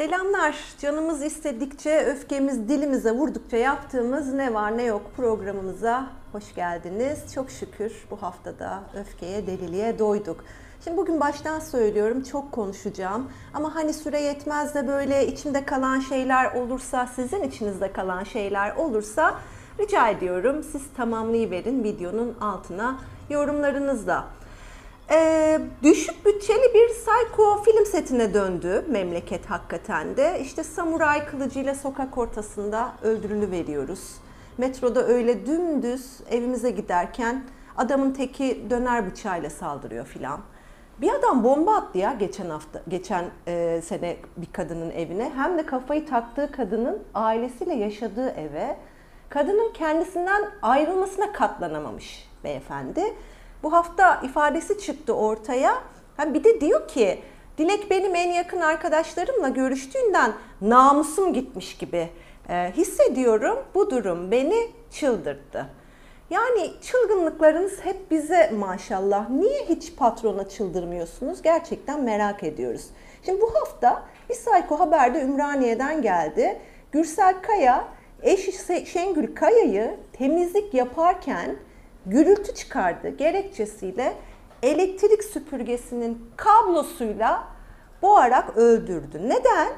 Selamlar. Canımız istedikçe, öfkemiz dilimize vurdukça yaptığımız ne var ne yok programımıza hoş geldiniz. Çok şükür bu haftada öfkeye, deliliğe doyduk. Şimdi bugün baştan söylüyorum çok konuşacağım ama hani süre yetmez de böyle içimde kalan şeyler olursa, sizin içinizde kalan şeyler olursa rica ediyorum siz tamamlayıverin videonun altına yorumlarınızla. Ee, düşük bütçeli bir psycho film setine döndü memleket hakikaten de. İşte samuray kılıcıyla sokak ortasında öldürülü veriyoruz. Metroda öyle dümdüz evimize giderken adamın teki döner bıçağıyla saldırıyor filan. Bir adam bomba attı ya geçen hafta, geçen e, sene bir kadının evine. Hem de kafayı taktığı kadının ailesiyle yaşadığı eve. Kadının kendisinden ayrılmasına katlanamamış beyefendi. Bu hafta ifadesi çıktı ortaya. Ha bir de diyor ki Dilek benim en yakın arkadaşlarımla görüştüğünden namusum gitmiş gibi e, hissediyorum. Bu durum beni çıldırttı. Yani çılgınlıklarınız hep bize maşallah. Niye hiç patrona çıldırmıyorsunuz? Gerçekten merak ediyoruz. Şimdi bu hafta bir Sayko Haber'de Ümraniye'den geldi. Gürsel Kaya eşi Şengül Kaya'yı temizlik yaparken gürültü çıkardı gerekçesiyle elektrik süpürgesinin kablosuyla boğarak öldürdü. Neden?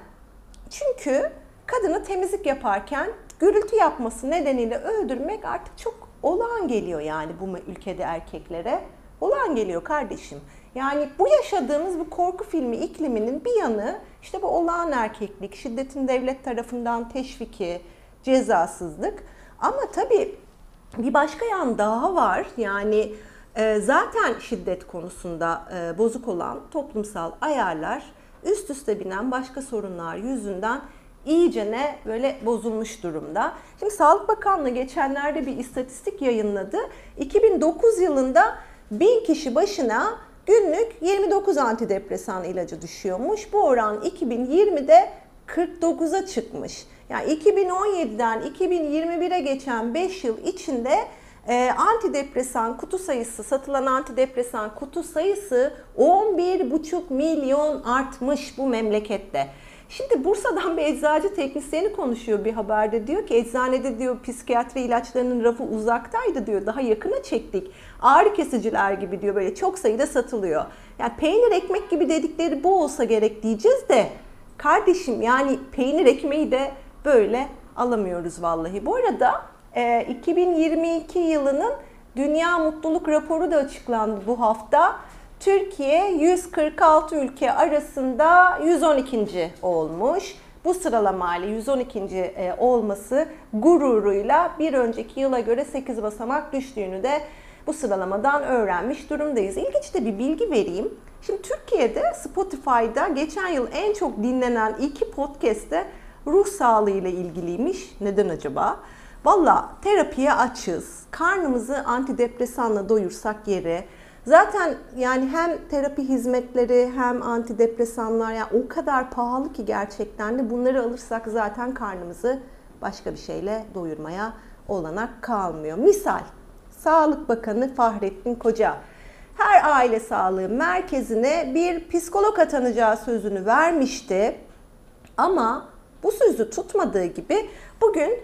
Çünkü kadını temizlik yaparken gürültü yapması nedeniyle öldürmek artık çok olağan geliyor yani bu ülkede erkeklere. Olağan geliyor kardeşim. Yani bu yaşadığımız bu korku filmi ikliminin bir yanı işte bu olağan erkeklik, şiddetin devlet tarafından teşviki, cezasızlık. Ama tabii bir başka yan daha var. Yani e, zaten şiddet konusunda e, bozuk olan toplumsal ayarlar üst üste binen başka sorunlar yüzünden iyicene böyle bozulmuş durumda. Şimdi Sağlık Bakanlığı geçenlerde bir istatistik yayınladı. 2009 yılında 1000 kişi başına günlük 29 antidepresan ilacı düşüyormuş. Bu oran 2020'de 49'a çıkmış. Yani 2017'den 2021'e geçen 5 yıl içinde e, antidepresan kutu sayısı, satılan antidepresan kutu sayısı 11,5 milyon artmış bu memlekette. Şimdi Bursa'dan bir eczacı teknisyeni konuşuyor bir haberde diyor ki eczanede diyor psikiyatri ilaçlarının rafı uzaktaydı diyor daha yakına çektik. Ağrı kesiciler gibi diyor böyle çok sayıda satılıyor. Yani peynir ekmek gibi dedikleri bu olsa gerek diyeceğiz de kardeşim yani peynir ekmeği de böyle alamıyoruz vallahi. Bu arada 2022 e, yılının Dünya Mutluluk Raporu da açıklandı bu hafta. Türkiye 146 ülke arasında 112. olmuş. Bu sıralamayla 112. E, olması gururuyla bir önceki yıla göre 8 basamak düştüğünü de bu sıralamadan öğrenmiş durumdayız. İlginç de bir bilgi vereyim. Şimdi Türkiye'de Spotify'da geçen yıl en çok dinlenen iki podcast'te ruh sağlığı ile ilgiliymiş. Neden acaba? Valla terapiye açız. Karnımızı antidepresanla doyursak yeri. Zaten yani hem terapi hizmetleri hem antidepresanlar yani o kadar pahalı ki gerçekten de bunları alırsak zaten karnımızı başka bir şeyle doyurmaya olanak kalmıyor. Misal Sağlık Bakanı Fahrettin Koca her aile sağlığı merkezine bir psikolog atanacağı sözünü vermişti. Ama bu sözü tutmadığı gibi bugün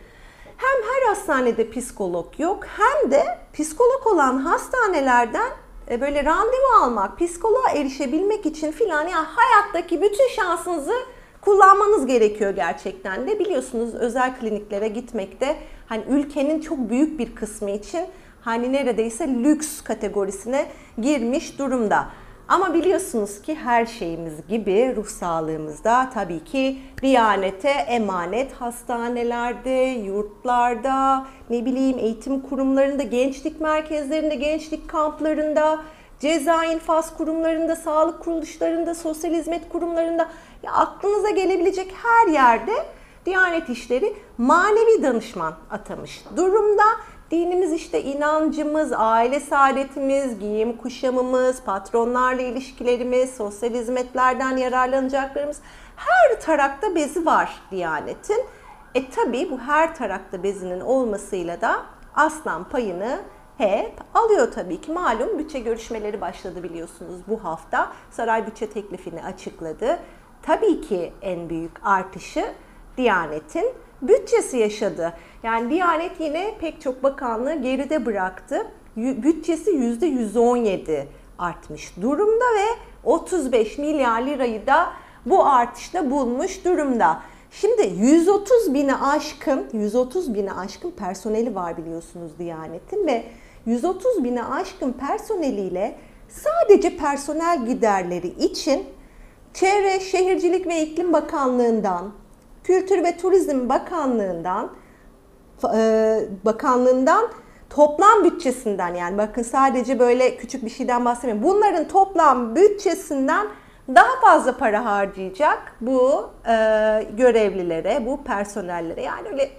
hem her hastanede psikolog yok hem de psikolog olan hastanelerden e, böyle randevu almak, psikoloğa erişebilmek için filan ya yani hayattaki bütün şansınızı kullanmanız gerekiyor gerçekten de. Biliyorsunuz özel kliniklere gitmekte hani ülkenin çok büyük bir kısmı için hani neredeyse lüks kategorisine girmiş durumda. Ama biliyorsunuz ki her şeyimiz gibi ruh sağlığımızda tabii ki diyanete emanet hastanelerde, yurtlarda, ne bileyim eğitim kurumlarında, gençlik merkezlerinde, gençlik kamplarında, ceza infaz kurumlarında, sağlık kuruluşlarında, sosyal hizmet kurumlarında ya aklınıza gelebilecek her yerde Diyanet İşleri manevi danışman atamış durumda Dinimiz işte inancımız, aile saadetimiz, giyim kuşamımız, patronlarla ilişkilerimiz, sosyal hizmetlerden yararlanacaklarımız her tarakta bezi var Diyanet'in. E tabi bu her tarakta bezinin olmasıyla da aslan payını hep alıyor tabii ki. Malum bütçe görüşmeleri başladı biliyorsunuz bu hafta. Saray bütçe teklifini açıkladı. tabii ki en büyük artışı Diyanet'in bütçesi yaşadı. Yani Diyanet yine pek çok bakanlığı geride bıraktı. Bütçesi %117 artmış durumda ve 35 milyar lirayı da bu artışla bulmuş durumda. Şimdi 130 bini aşkın, 130 bini aşkın personeli var biliyorsunuz Diyanet'in ve 130 bini aşkın personeliyle sadece personel giderleri için Çevre, Şehircilik ve İklim Bakanlığı'ndan, Kültür ve Turizm Bakanlığı'ndan e, Bakanlığı'ndan toplam bütçesinden yani bakın sadece böyle küçük bir şeyden bahsetmiyorum. Bunların toplam bütçesinden daha fazla para harcayacak bu e, görevlilere, bu personellere. Yani öyle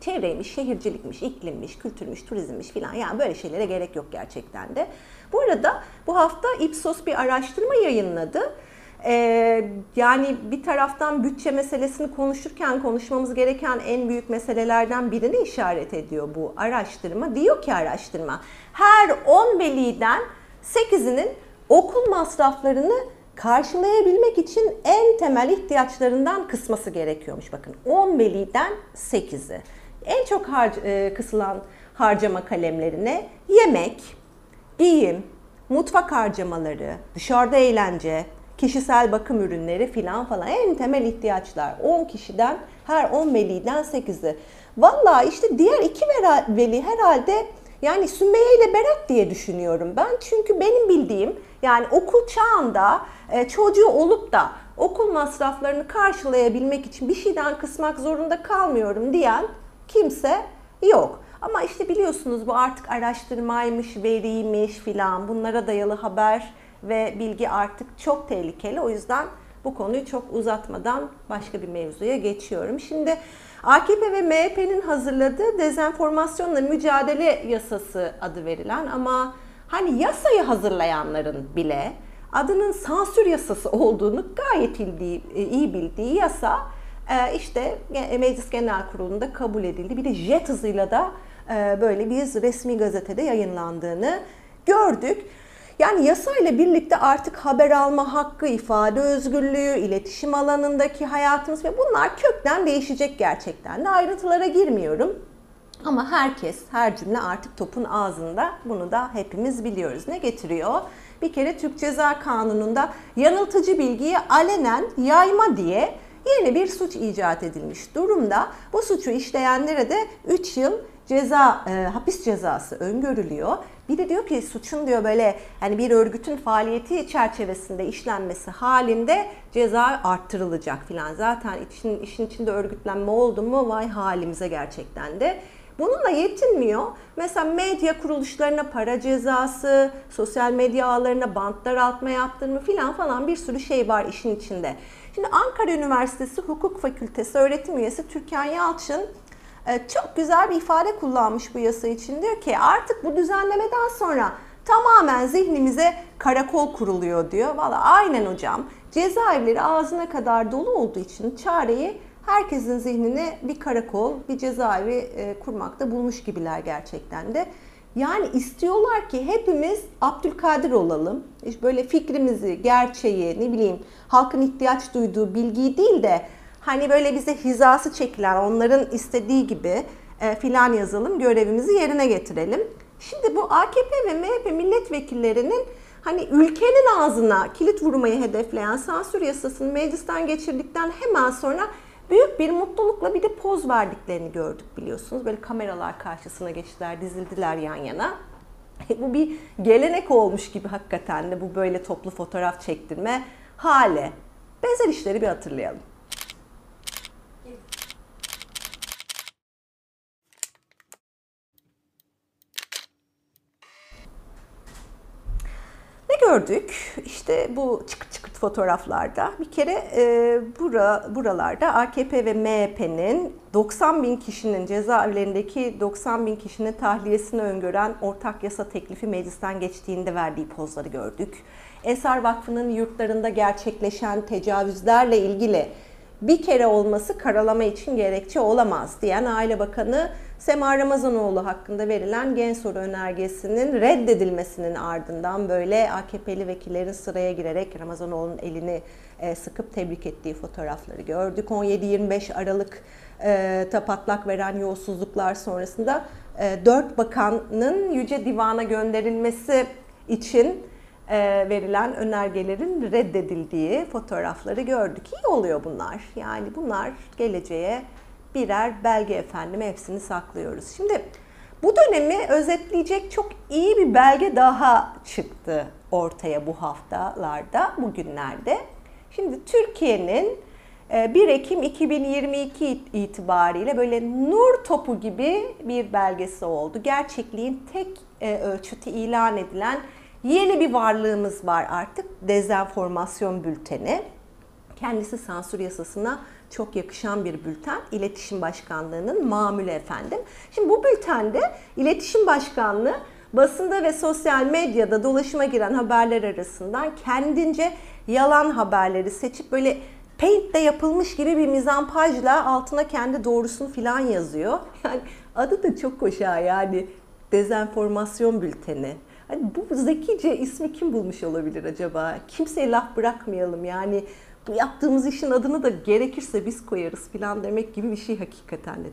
çevreymiş, şehircilikmiş, iklimmiş, kültürmüş, turizmmiş filan yani böyle şeylere gerek yok gerçekten de. Bu arada bu hafta Ipsos bir araştırma yayınladı. Ee, yani bir taraftan bütçe meselesini konuşurken konuşmamız gereken en büyük meselelerden birini işaret ediyor bu araştırma. Diyor ki araştırma her 10 veliden 8'inin okul masraflarını karşılayabilmek için en temel ihtiyaçlarından kısması gerekiyormuş. Bakın 10 veliden 8'i. En çok harc e, kısılan harcama kalemlerine yemek, giyim, mutfak harcamaları, dışarıda eğlence, kişisel bakım ürünleri filan falan en temel ihtiyaçlar. 10 kişiden her 10 veliden 8'i. Valla işte diğer iki veli herhalde yani Sümeyye ile Berat diye düşünüyorum ben. Çünkü benim bildiğim yani okul çağında e, çocuğu olup da okul masraflarını karşılayabilmek için bir şeyden kısmak zorunda kalmıyorum diyen kimse yok. Ama işte biliyorsunuz bu artık araştırmaymış, veriymiş filan bunlara dayalı haber ve bilgi artık çok tehlikeli. O yüzden bu konuyu çok uzatmadan başka bir mevzuya geçiyorum. Şimdi AKP ve MHP'nin hazırladığı dezenformasyonla mücadele yasası adı verilen ama hani yasayı hazırlayanların bile adının sansür yasası olduğunu gayet iyi bildiği yasa e, işte Meclis Genel Kurulu'nda kabul edildi. Bir de jet hızıyla da e, böyle bir resmi gazetede yayınlandığını gördük. Yani yasayla birlikte artık haber alma hakkı, ifade özgürlüğü, iletişim alanındaki hayatımız ve bunlar kökten değişecek gerçekten de ayrıntılara girmiyorum. Ama herkes, her cümle artık topun ağzında. Bunu da hepimiz biliyoruz. Ne getiriyor? Bir kere Türk Ceza Kanunu'nda yanıltıcı bilgiyi alenen yayma diye yeni bir suç icat edilmiş durumda. Bu suçu işleyenlere de 3 yıl ceza e, hapis cezası öngörülüyor. Bir de diyor ki suçun diyor böyle hani bir örgütün faaliyeti çerçevesinde işlenmesi halinde ceza arttırılacak filan. Zaten işin, işin içinde örgütlenme oldu mu vay halimize gerçekten de. Bununla yetinmiyor. Mesela medya kuruluşlarına para cezası, sosyal medya ağlarına bant daraltma yaptırma filan falan bir sürü şey var işin içinde. Şimdi Ankara Üniversitesi Hukuk Fakültesi öğretim üyesi Türkan Yalçın çok güzel bir ifade kullanmış bu yasa için. Diyor ki artık bu düzenlemeden sonra tamamen zihnimize karakol kuruluyor diyor. Valla aynen hocam. Cezaevleri ağzına kadar dolu olduğu için çareyi herkesin zihnine bir karakol, bir cezaevi e, kurmakta bulmuş gibiler gerçekten de. Yani istiyorlar ki hepimiz Abdülkadir olalım. İşte böyle fikrimizi, gerçeği, ne bileyim halkın ihtiyaç duyduğu bilgiyi değil de hani böyle bize hizası çekilen onların istediği gibi e, filan yazalım görevimizi yerine getirelim. Şimdi bu AKP ve MHP milletvekillerinin hani ülkenin ağzına kilit vurmayı hedefleyen sansür yasasını meclisten geçirdikten hemen sonra büyük bir mutlulukla bir de poz verdiklerini gördük biliyorsunuz. Böyle kameralar karşısına geçtiler, dizildiler yan yana. bu bir gelenek olmuş gibi hakikaten de bu böyle toplu fotoğraf çektirme hali. Benzer işleri bir hatırlayalım. Gördük. İşte bu çıkıt çıkıt fotoğraflarda bir kere e, bura, buralarda AKP ve MHP'nin 90 bin kişinin cezaevlerindeki 90 bin kişinin tahliyesini öngören ortak yasa teklifi meclisten geçtiğinde verdiği pozları gördük. Eser Vakfı'nın yurtlarında gerçekleşen tecavüzlerle ilgili bir kere olması karalama için gerekçe olamaz diyen Aile Bakanı Sema Ramazanoğlu hakkında verilen gen soru önergesinin reddedilmesinin ardından böyle AKP'li vekillerin sıraya girerek Ramazanoğlu'nun elini e, sıkıp tebrik ettiği fotoğrafları gördük. 17-25 Aralık e, patlak veren yolsuzluklar sonrasında e, 4 bakanın Yüce Divan'a gönderilmesi için verilen önergelerin reddedildiği fotoğrafları gördük. İyi oluyor bunlar. Yani bunlar geleceğe birer belge efendim hepsini saklıyoruz. Şimdi bu dönemi özetleyecek çok iyi bir belge daha çıktı ortaya bu haftalarda, bugünlerde. Şimdi Türkiye'nin 1 e, Ekim 2022 itibariyle böyle nur topu gibi bir belgesi oldu. Gerçekliğin tek e, ölçütü ilan edilen yeni bir varlığımız var artık. Dezenformasyon bülteni. Kendisi sansür yasasına çok yakışan bir bülten. İletişim Başkanlığı'nın mamülü efendim. Şimdi bu bültende İletişim Başkanlığı basında ve sosyal medyada dolaşıma giren haberler arasından kendince yalan haberleri seçip böyle Paint'te yapılmış gibi bir mizampajla altına kendi doğrusunu filan yazıyor. Yani adı da çok hoş ha yani dezenformasyon bülteni. Hani bu zekice ismi kim bulmuş olabilir acaba? Kimseye laf bırakmayalım yani yaptığımız işin adını da gerekirse biz koyarız filan demek gibi bir şey hakikaten de.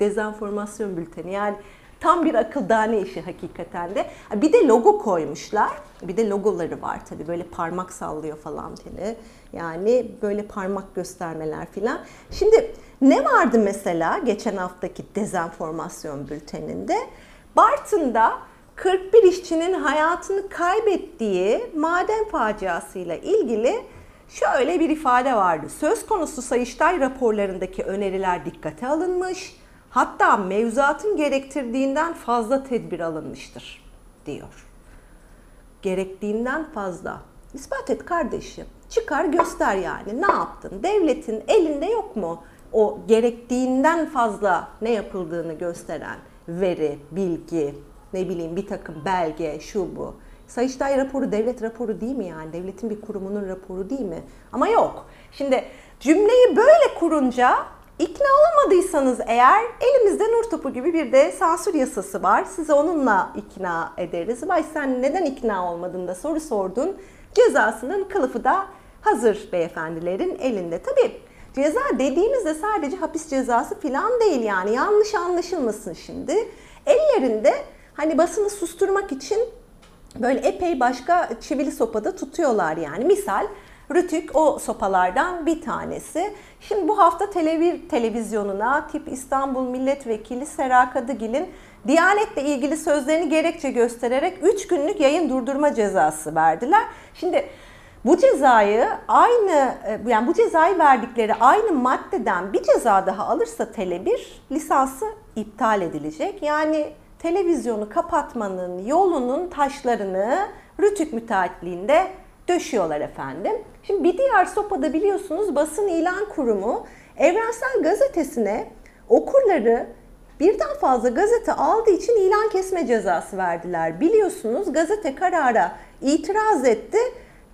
Dezenformasyon bülteni yani tam bir akıl dane işi hakikaten de. Bir de logo koymuşlar. Bir de logoları var tabii böyle parmak sallıyor falan teni. Yani böyle parmak göstermeler filan. Şimdi ne vardı mesela geçen haftaki dezenformasyon bülteninde? Bartın'da 41 işçinin hayatını kaybettiği maden faciasıyla ilgili şöyle bir ifade vardı. Söz konusu Sayıştay raporlarındaki öneriler dikkate alınmış, hatta mevzuatın gerektirdiğinden fazla tedbir alınmıştır diyor. Gerektiğinden fazla. İspat et kardeşim. Çıkar göster yani. Ne yaptın? Devletin elinde yok mu o gerektiğinden fazla ne yapıldığını gösteren veri, bilgi, ne bileyim bir takım belge, şu bu. Sayıştay raporu devlet raporu değil mi yani? Devletin bir kurumunun raporu değil mi? Ama yok. Şimdi cümleyi böyle kurunca ikna olamadıysanız eğer elimizde nur topu gibi bir de sansür yasası var. Sizi onunla ikna ederiz. Vay sen neden ikna olmadın da soru sordun. Cezasının kılıfı da hazır beyefendilerin elinde. Tabii ceza dediğimizde sadece hapis cezası falan değil yani yanlış anlaşılmasın şimdi. Ellerinde hani basını susturmak için böyle epey başka çivili sopada tutuyorlar yani. Misal Rütük o sopalardan bir tanesi. Şimdi bu hafta Televir televizyonuna tip İstanbul Milletvekili Sera Kadıgil'in Diyanetle ilgili sözlerini gerekçe göstererek 3 günlük yayın durdurma cezası verdiler. Şimdi bu cezayı aynı e, yani bu cezayı verdikleri aynı maddeden bir ceza daha alırsa Tele1 lisansı iptal edilecek. Yani televizyonu kapatmanın yolunun taşlarını Rütük müteahhitliğinde döşüyorlar efendim. Şimdi bir diğer sopada biliyorsunuz basın ilan kurumu Evrensel Gazetesi'ne okurları birden fazla gazete aldığı için ilan kesme cezası verdiler. Biliyorsunuz gazete karara itiraz etti.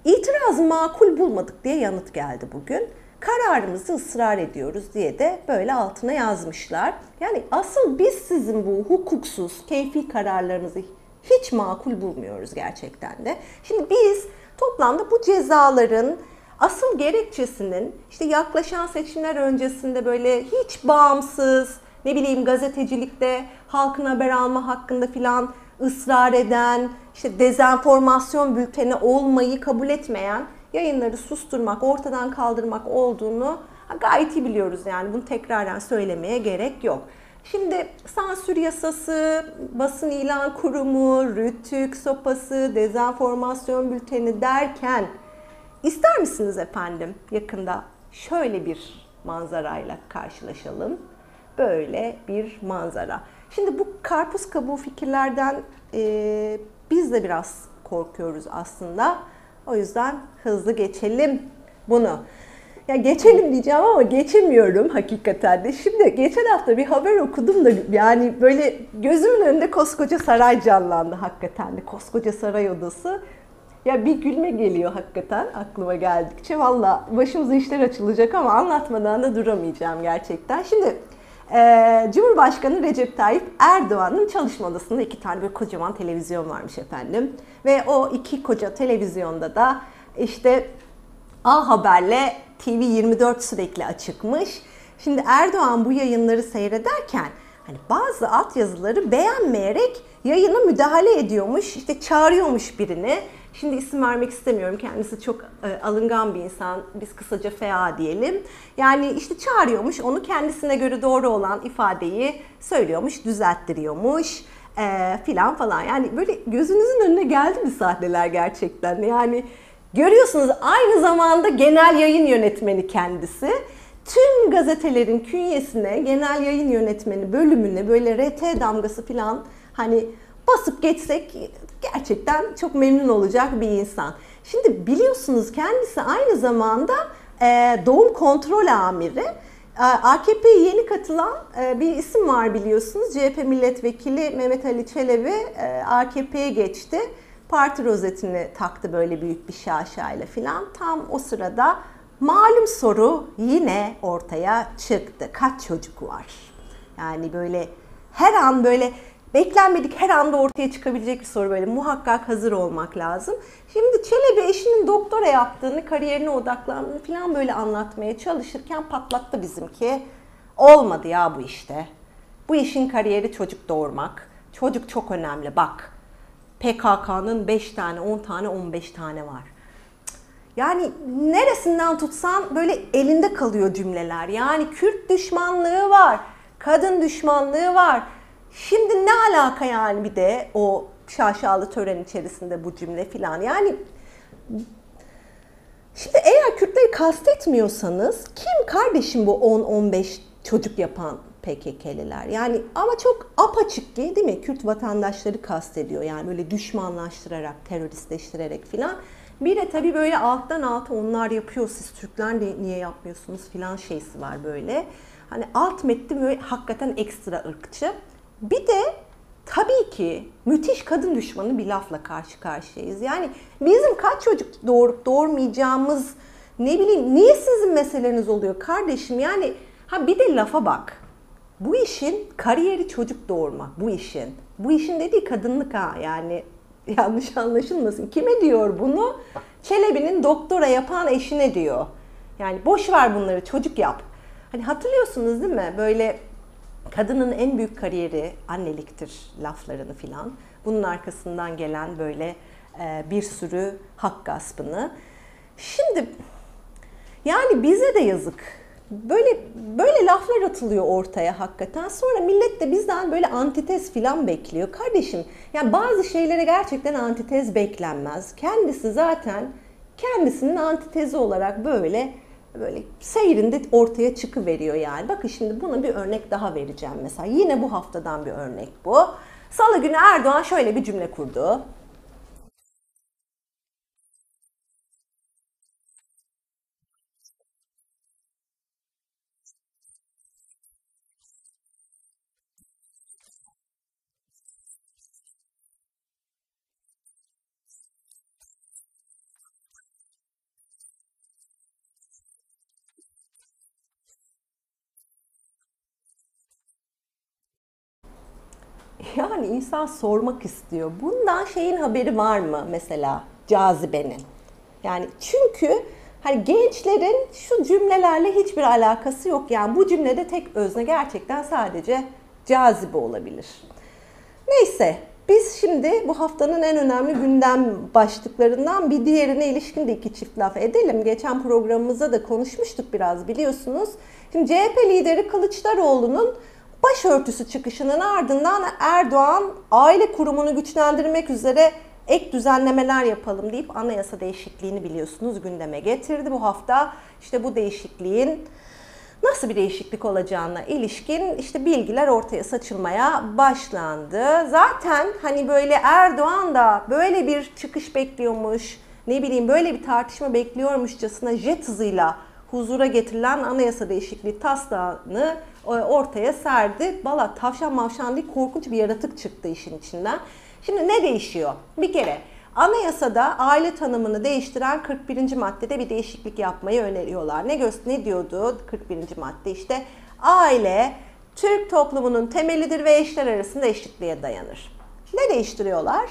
İtirazı makul bulmadık diye yanıt geldi bugün kararımızı ısrar ediyoruz diye de böyle altına yazmışlar. Yani asıl biz sizin bu hukuksuz, keyfi kararlarınızı hiç makul bulmuyoruz gerçekten de. Şimdi biz toplamda bu cezaların asıl gerekçesinin işte yaklaşan seçimler öncesinde böyle hiç bağımsız, ne bileyim gazetecilikte halkın haber alma hakkında filan ısrar eden, işte dezenformasyon bülteni olmayı kabul etmeyen yayınları susturmak, ortadan kaldırmak olduğunu gayet iyi biliyoruz yani bunu tekraren söylemeye gerek yok. Şimdi sansür yasası, basın ilan kurumu, rütük sopası, dezenformasyon bülteni derken ister misiniz efendim yakında şöyle bir manzarayla karşılaşalım? Böyle bir manzara. Şimdi bu karpuz kabuğu fikirlerden e, biz de biraz korkuyoruz aslında. O yüzden hızlı geçelim bunu. Ya geçelim diyeceğim ama geçemiyorum hakikaten de. Şimdi geçen hafta bir haber okudum da yani böyle gözümün önünde koskoca saray canlandı hakikaten de. Koskoca saray odası. Ya bir gülme geliyor hakikaten aklıma geldikçe. Valla başımıza işler açılacak ama anlatmadan da duramayacağım gerçekten. Şimdi Ee, Cumhurbaşkanı Recep Tayyip Erdoğan'ın çalışma odasında iki tane böyle kocaman televizyon varmış efendim. Ve o iki koca televizyonda da işte A Haber'le TV24 sürekli açıkmış. Şimdi Erdoğan bu yayınları seyrederken hani bazı altyazıları beğenmeyerek yayına müdahale ediyormuş. İşte çağırıyormuş birini. Şimdi isim vermek istemiyorum. Kendisi çok e, alıngan bir insan. Biz kısaca FA diyelim. Yani işte çağırıyormuş. Onu kendisine göre doğru olan ifadeyi söylüyormuş, düzelttiriyormuş e, filan falan. Yani böyle gözünüzün önüne geldi mi sahneler gerçekten? Yani görüyorsunuz aynı zamanda genel yayın yönetmeni kendisi tüm gazetelerin künyesine genel yayın yönetmeni bölümüne böyle RT damgası falan hani basıp geçsek gerçekten çok memnun olacak bir insan. Şimdi biliyorsunuz kendisi aynı zamanda e, doğum kontrol amiri. AKP'ye yeni katılan e, bir isim var biliyorsunuz. CHP milletvekili Mehmet Ali Çelebi e, AKP'ye geçti. Parti rozetini taktı böyle büyük bir şaşayla filan. Tam o sırada malum soru yine ortaya çıktı. Kaç çocuk var? Yani böyle her an böyle beklenmedik her anda ortaya çıkabilecek bir soru böyle muhakkak hazır olmak lazım. Şimdi Çelebi eşinin doktora yaptığını, kariyerine odaklandığını falan böyle anlatmaya çalışırken patlattı bizimki. Olmadı ya bu işte. Bu işin kariyeri çocuk doğurmak. Çocuk çok önemli bak. PKK'nın 5 tane, 10 tane, 15 tane var. Yani neresinden tutsan böyle elinde kalıyor cümleler. Yani Kürt düşmanlığı var, kadın düşmanlığı var, Şimdi ne alaka yani bir de o şaşalı tören içerisinde bu cümle filan. Yani şimdi eğer Kürtleri kastetmiyorsanız kim kardeşim bu 10-15 çocuk yapan PKK'liler? Yani ama çok apaçık ki değil mi? Kürt vatandaşları kastediyor yani böyle düşmanlaştırarak, teröristleştirerek filan. Bir de tabii böyle alttan alta onlar yapıyor siz Türkler de niye yapmıyorsunuz filan şeysi var böyle. Hani alt metni böyle hakikaten ekstra ırkçı. Bir de tabii ki müthiş kadın düşmanı bir lafla karşı karşıyayız. Yani bizim kaç çocuk doğurup doğurmayacağımız ne bileyim niye sizin meseleniz oluyor kardeşim? Yani ha bir de lafa bak. Bu işin kariyeri çocuk doğurmak bu işin. Bu işin dediği kadınlık ha yani yanlış anlaşılmasın. Kime diyor bunu? Çelebi'nin doktora yapan eşine diyor. Yani boş ver bunları çocuk yap. Hani hatırlıyorsunuz değil mi? Böyle kadının en büyük kariyeri anneliktir laflarını filan. Bunun arkasından gelen böyle e, bir sürü hak gaspını. Şimdi yani bize de yazık. Böyle böyle laflar atılıyor ortaya hakikaten. Sonra millet de bizden böyle antitez filan bekliyor. Kardeşim yani bazı şeylere gerçekten antitez beklenmez. Kendisi zaten kendisinin antitezi olarak böyle böyle seyrinde ortaya çıkıveriyor yani. Bakın şimdi buna bir örnek daha vereceğim mesela. Yine bu haftadan bir örnek bu. Salı günü Erdoğan şöyle bir cümle kurdu. İnsan sormak istiyor. Bundan şeyin haberi var mı mesela cazibenin? Yani çünkü hani gençlerin şu cümlelerle hiçbir alakası yok. Yani bu cümlede tek özne gerçekten sadece cazibe olabilir. Neyse biz şimdi bu haftanın en önemli gündem başlıklarından bir diğerine ilişkin de iki çift laf edelim. Geçen programımızda da konuşmuştuk biraz biliyorsunuz. Şimdi CHP lideri Kılıçdaroğlu'nun başörtüsü çıkışının ardından Erdoğan aile kurumunu güçlendirmek üzere ek düzenlemeler yapalım deyip anayasa değişikliğini biliyorsunuz gündeme getirdi bu hafta. İşte bu değişikliğin nasıl bir değişiklik olacağına ilişkin işte bilgiler ortaya saçılmaya başlandı. Zaten hani böyle Erdoğan da böyle bir çıkış bekliyormuş, ne bileyim böyle bir tartışma bekliyormuşçasına jet hızıyla huzura getirilen anayasa değişikliği taslağını e, ortaya serdi. Valla tavşan mavşan değil korkunç bir yaratık çıktı işin içinden. Şimdi ne değişiyor? Bir kere anayasada aile tanımını değiştiren 41. maddede bir değişiklik yapmayı öneriyorlar. Ne, ne diyordu 41. madde? İşte aile Türk toplumunun temelidir ve eşler arasında eşitliğe dayanır. Ne değiştiriyorlar?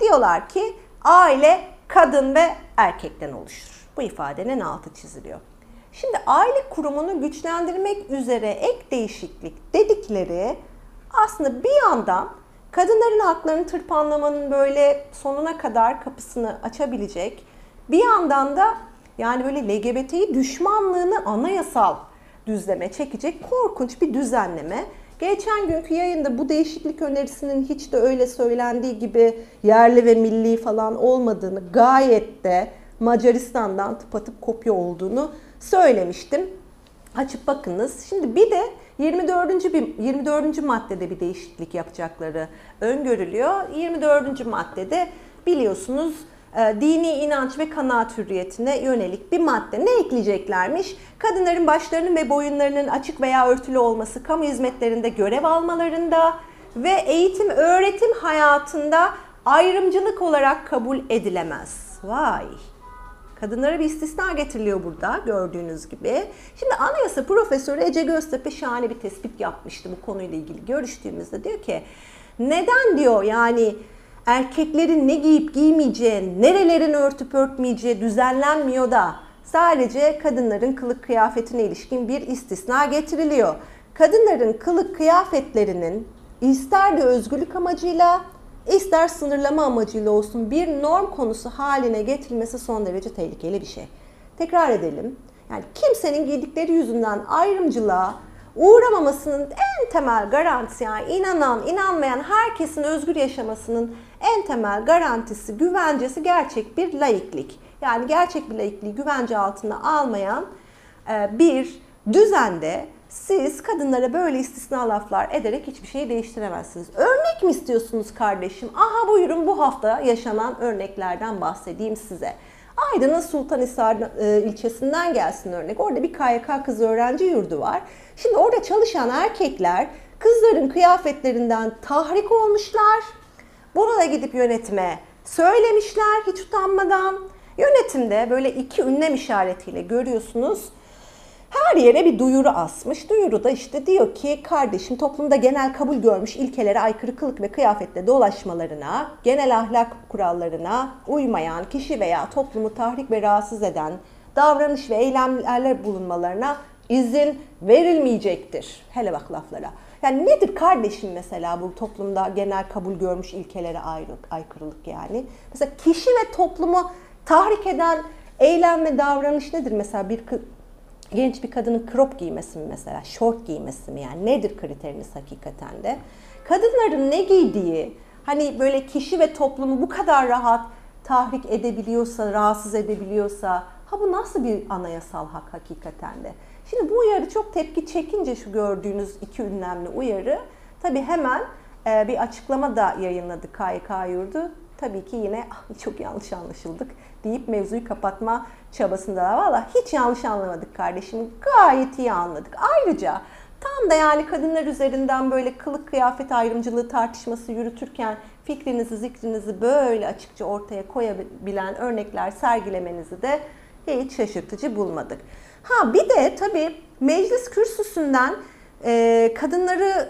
Diyorlar ki aile kadın ve erkekten oluşur. Bu ifadenin altı çiziliyor. Şimdi aile kurumunu güçlendirmek üzere ek değişiklik dedikleri aslında bir yandan kadınların haklarını tırpanlamanın böyle sonuna kadar kapısını açabilecek, bir yandan da yani böyle LGBT'yi düşmanlığını anayasal düzleme çekecek korkunç bir düzenleme. Geçen günkü yayında bu değişiklik önerisinin hiç de öyle söylendiği gibi yerli ve milli falan olmadığını gayet de Macaristan'dan tıpatıp kopya olduğunu söylemiştim. Açıp bakınız. Şimdi bir de 24. Bir, 24. maddede bir değişiklik yapacakları öngörülüyor. 24. maddede biliyorsunuz e, dini inanç ve kanaat hürriyetine yönelik bir madde. Ne ekleyeceklermiş? Kadınların başlarının ve boyunlarının açık veya örtülü olması, kamu hizmetlerinde görev almalarında ve eğitim öğretim hayatında ayrımcılık olarak kabul edilemez. Vay! Kadınlara bir istisna getiriliyor burada gördüğünüz gibi. Şimdi Anayasa Profesörü Ece Göztepe şahane bir tespit yapmıştı bu konuyla ilgili görüştüğümüzde. Diyor ki neden diyor yani erkeklerin ne giyip giymeyeceği, nerelerin örtüp örtmeyeceği düzenlenmiyor da sadece kadınların kılık kıyafetine ilişkin bir istisna getiriliyor. Kadınların kılık kıyafetlerinin ister de özgürlük amacıyla ister sınırlama amacıyla olsun bir norm konusu haline getirilmesi son derece tehlikeli bir şey. Tekrar edelim. Yani kimsenin giydikleri yüzünden ayrımcılığa uğramamasının en temel garantisi yani inanan, inanmayan herkesin özgür yaşamasının en temel garantisi, güvencesi gerçek bir laiklik. Yani gerçek bir laikliği güvence altına almayan e, bir düzende siz kadınlara böyle istisna laflar ederek hiçbir şeyi değiştiremezsiniz. Örnek mi istiyorsunuz kardeşim? Aha buyurun bu hafta yaşanan örneklerden bahsedeyim size. Aydın'ın Sultanhisar e, ilçesinden gelsin örnek. Orada bir KYK kız öğrenci yurdu var. Şimdi orada çalışan erkekler kızların kıyafetlerinden tahrik olmuşlar. Bunu da gidip yönetime söylemişler hiç utanmadan. Yönetimde böyle iki ünlem işaretiyle görüyorsunuz her yere bir duyuru asmış. Duyuru da işte diyor ki kardeşim toplumda genel kabul görmüş ilkelere aykırı kılık ve kıyafetle dolaşmalarına, genel ahlak kurallarına uymayan kişi veya toplumu tahrik ve rahatsız eden davranış ve eylemlerle bulunmalarına izin verilmeyecektir. Hele bak laflara. Yani nedir kardeşim mesela bu toplumda genel kabul görmüş ilkelere ayrı, aykırılık yani? Mesela kişi ve toplumu tahrik eden eylem ve davranış nedir? Mesela bir genç bir kadının crop giymesi mi mesela, short giymesi mi yani nedir kriteriniz hakikaten de? Kadınların ne giydiği, hani böyle kişi ve toplumu bu kadar rahat tahrik edebiliyorsa, rahatsız edebiliyorsa, ha bu nasıl bir anayasal hak hakikaten de? Şimdi bu uyarı çok tepki çekince şu gördüğünüz iki ünlemli uyarı, tabi hemen e, bir açıklama da yayınladı KYK yurdu. Tabii ki yine çok yanlış anlaşıldık deyip mevzuyu kapatma çabasında valla hiç yanlış anlamadık kardeşim. Gayet iyi anladık. Ayrıca tam da yani kadınlar üzerinden böyle kılık kıyafet ayrımcılığı tartışması yürütürken fikrinizi, zikrinizi böyle açıkça ortaya koyabilen örnekler sergilemenizi de hiç şaşırtıcı bulmadık. Ha bir de tabii meclis kürsüsünden e, kadınları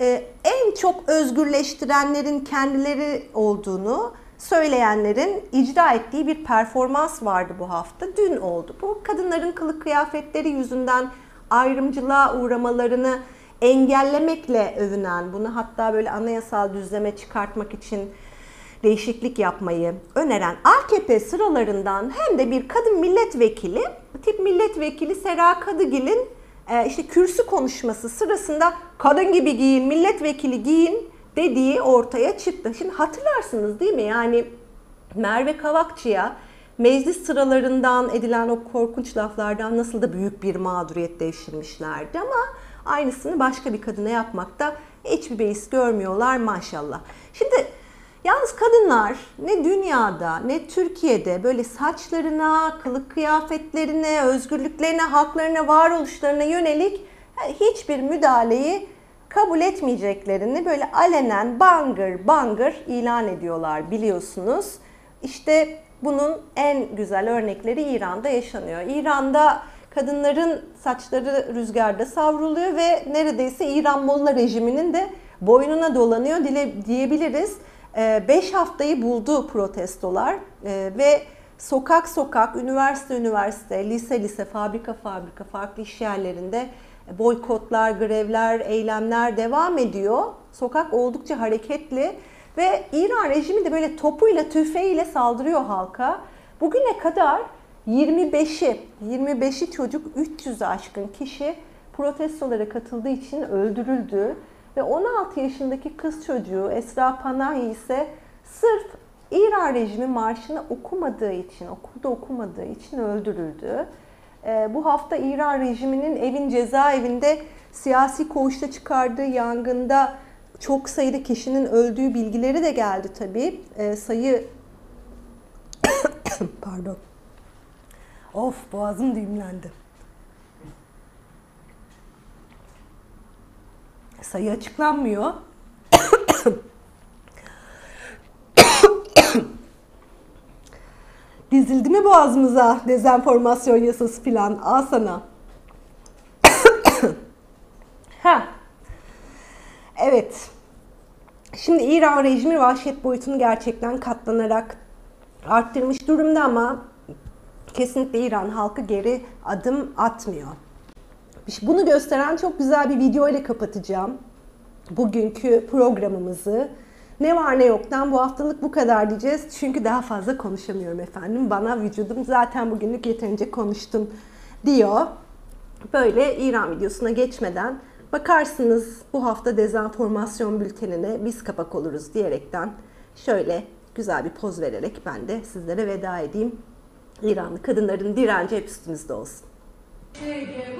e, en çok özgürleştirenlerin kendileri olduğunu söyleyenlerin icra ettiği bir performans vardı bu hafta. Dün oldu. Bu kadınların kılık kıyafetleri yüzünden ayrımcılığa uğramalarını engellemekle övünen, bunu hatta böyle anayasal düzleme çıkartmak için değişiklik yapmayı öneren AKP sıralarından hem de bir kadın milletvekili, tip milletvekili Sera Kadıgil'in e, işte kürsü konuşması sırasında kadın gibi giyin, milletvekili giyin dediği ortaya çıktı. Şimdi hatırlarsınız değil mi? Yani Merve Kavakçı'ya meclis sıralarından edilen o korkunç laflardan nasıl da büyük bir mağduriyet devşirmişlerdi ama aynısını başka bir kadına yapmakta hiçbir beis görmüyorlar maşallah. Şimdi yalnız kadınlar ne dünyada ne Türkiye'de böyle saçlarına, kılık kıyafetlerine, özgürlüklerine, haklarına, varoluşlarına yönelik hiçbir müdahaleyi kabul etmeyeceklerini böyle alenen bangır bangır ilan ediyorlar biliyorsunuz. İşte bunun en güzel örnekleri İran'da yaşanıyor. İran'da Kadınların saçları rüzgarda savruluyor ve neredeyse İran Molla rejiminin de boynuna dolanıyor diyebiliriz. 5 ee, haftayı buldu protestolar ee, ve sokak sokak, üniversite üniversite, lise lise, fabrika fabrika, farklı iş yerlerinde boykotlar, grevler, eylemler devam ediyor. Sokak oldukça hareketli ve İran rejimi de böyle topuyla, tüfeğiyle saldırıyor halka. Bugüne kadar 25'i, 25'i çocuk 300 aşkın kişi protestolara katıldığı için öldürüldü. Ve 16 yaşındaki kız çocuğu Esra Panahi ise sırf İran rejimi marşını okumadığı için, okulda okumadığı için öldürüldü. Ee, bu hafta İran rejiminin evin cezaevinde siyasi koğuşta çıkardığı yangında çok sayıda kişinin öldüğü bilgileri de geldi tabii. Ee, sayı pardon. Of boğazım düğümlendi. Sayı açıklanmıyor. Dizildi mi boğazımıza dezenformasyon yasası filan? Al sana. ha. Evet. Şimdi İran rejimi vahşet boyutunu gerçekten katlanarak arttırmış durumda ama kesinlikle İran halkı geri adım atmıyor. Bunu gösteren çok güzel bir video ile kapatacağım bugünkü programımızı. Ne var ne yoktan bu haftalık bu kadar diyeceğiz. Çünkü daha fazla konuşamıyorum efendim. Bana vücudum zaten bugünlük yeterince konuştum diyor. Böyle İran videosuna geçmeden bakarsınız bu hafta dezenformasyon bültenine biz kapak oluruz diyerekten şöyle güzel bir poz vererek ben de sizlere veda edeyim. İranlı kadınların direnci hep üstünüzde olsun. Che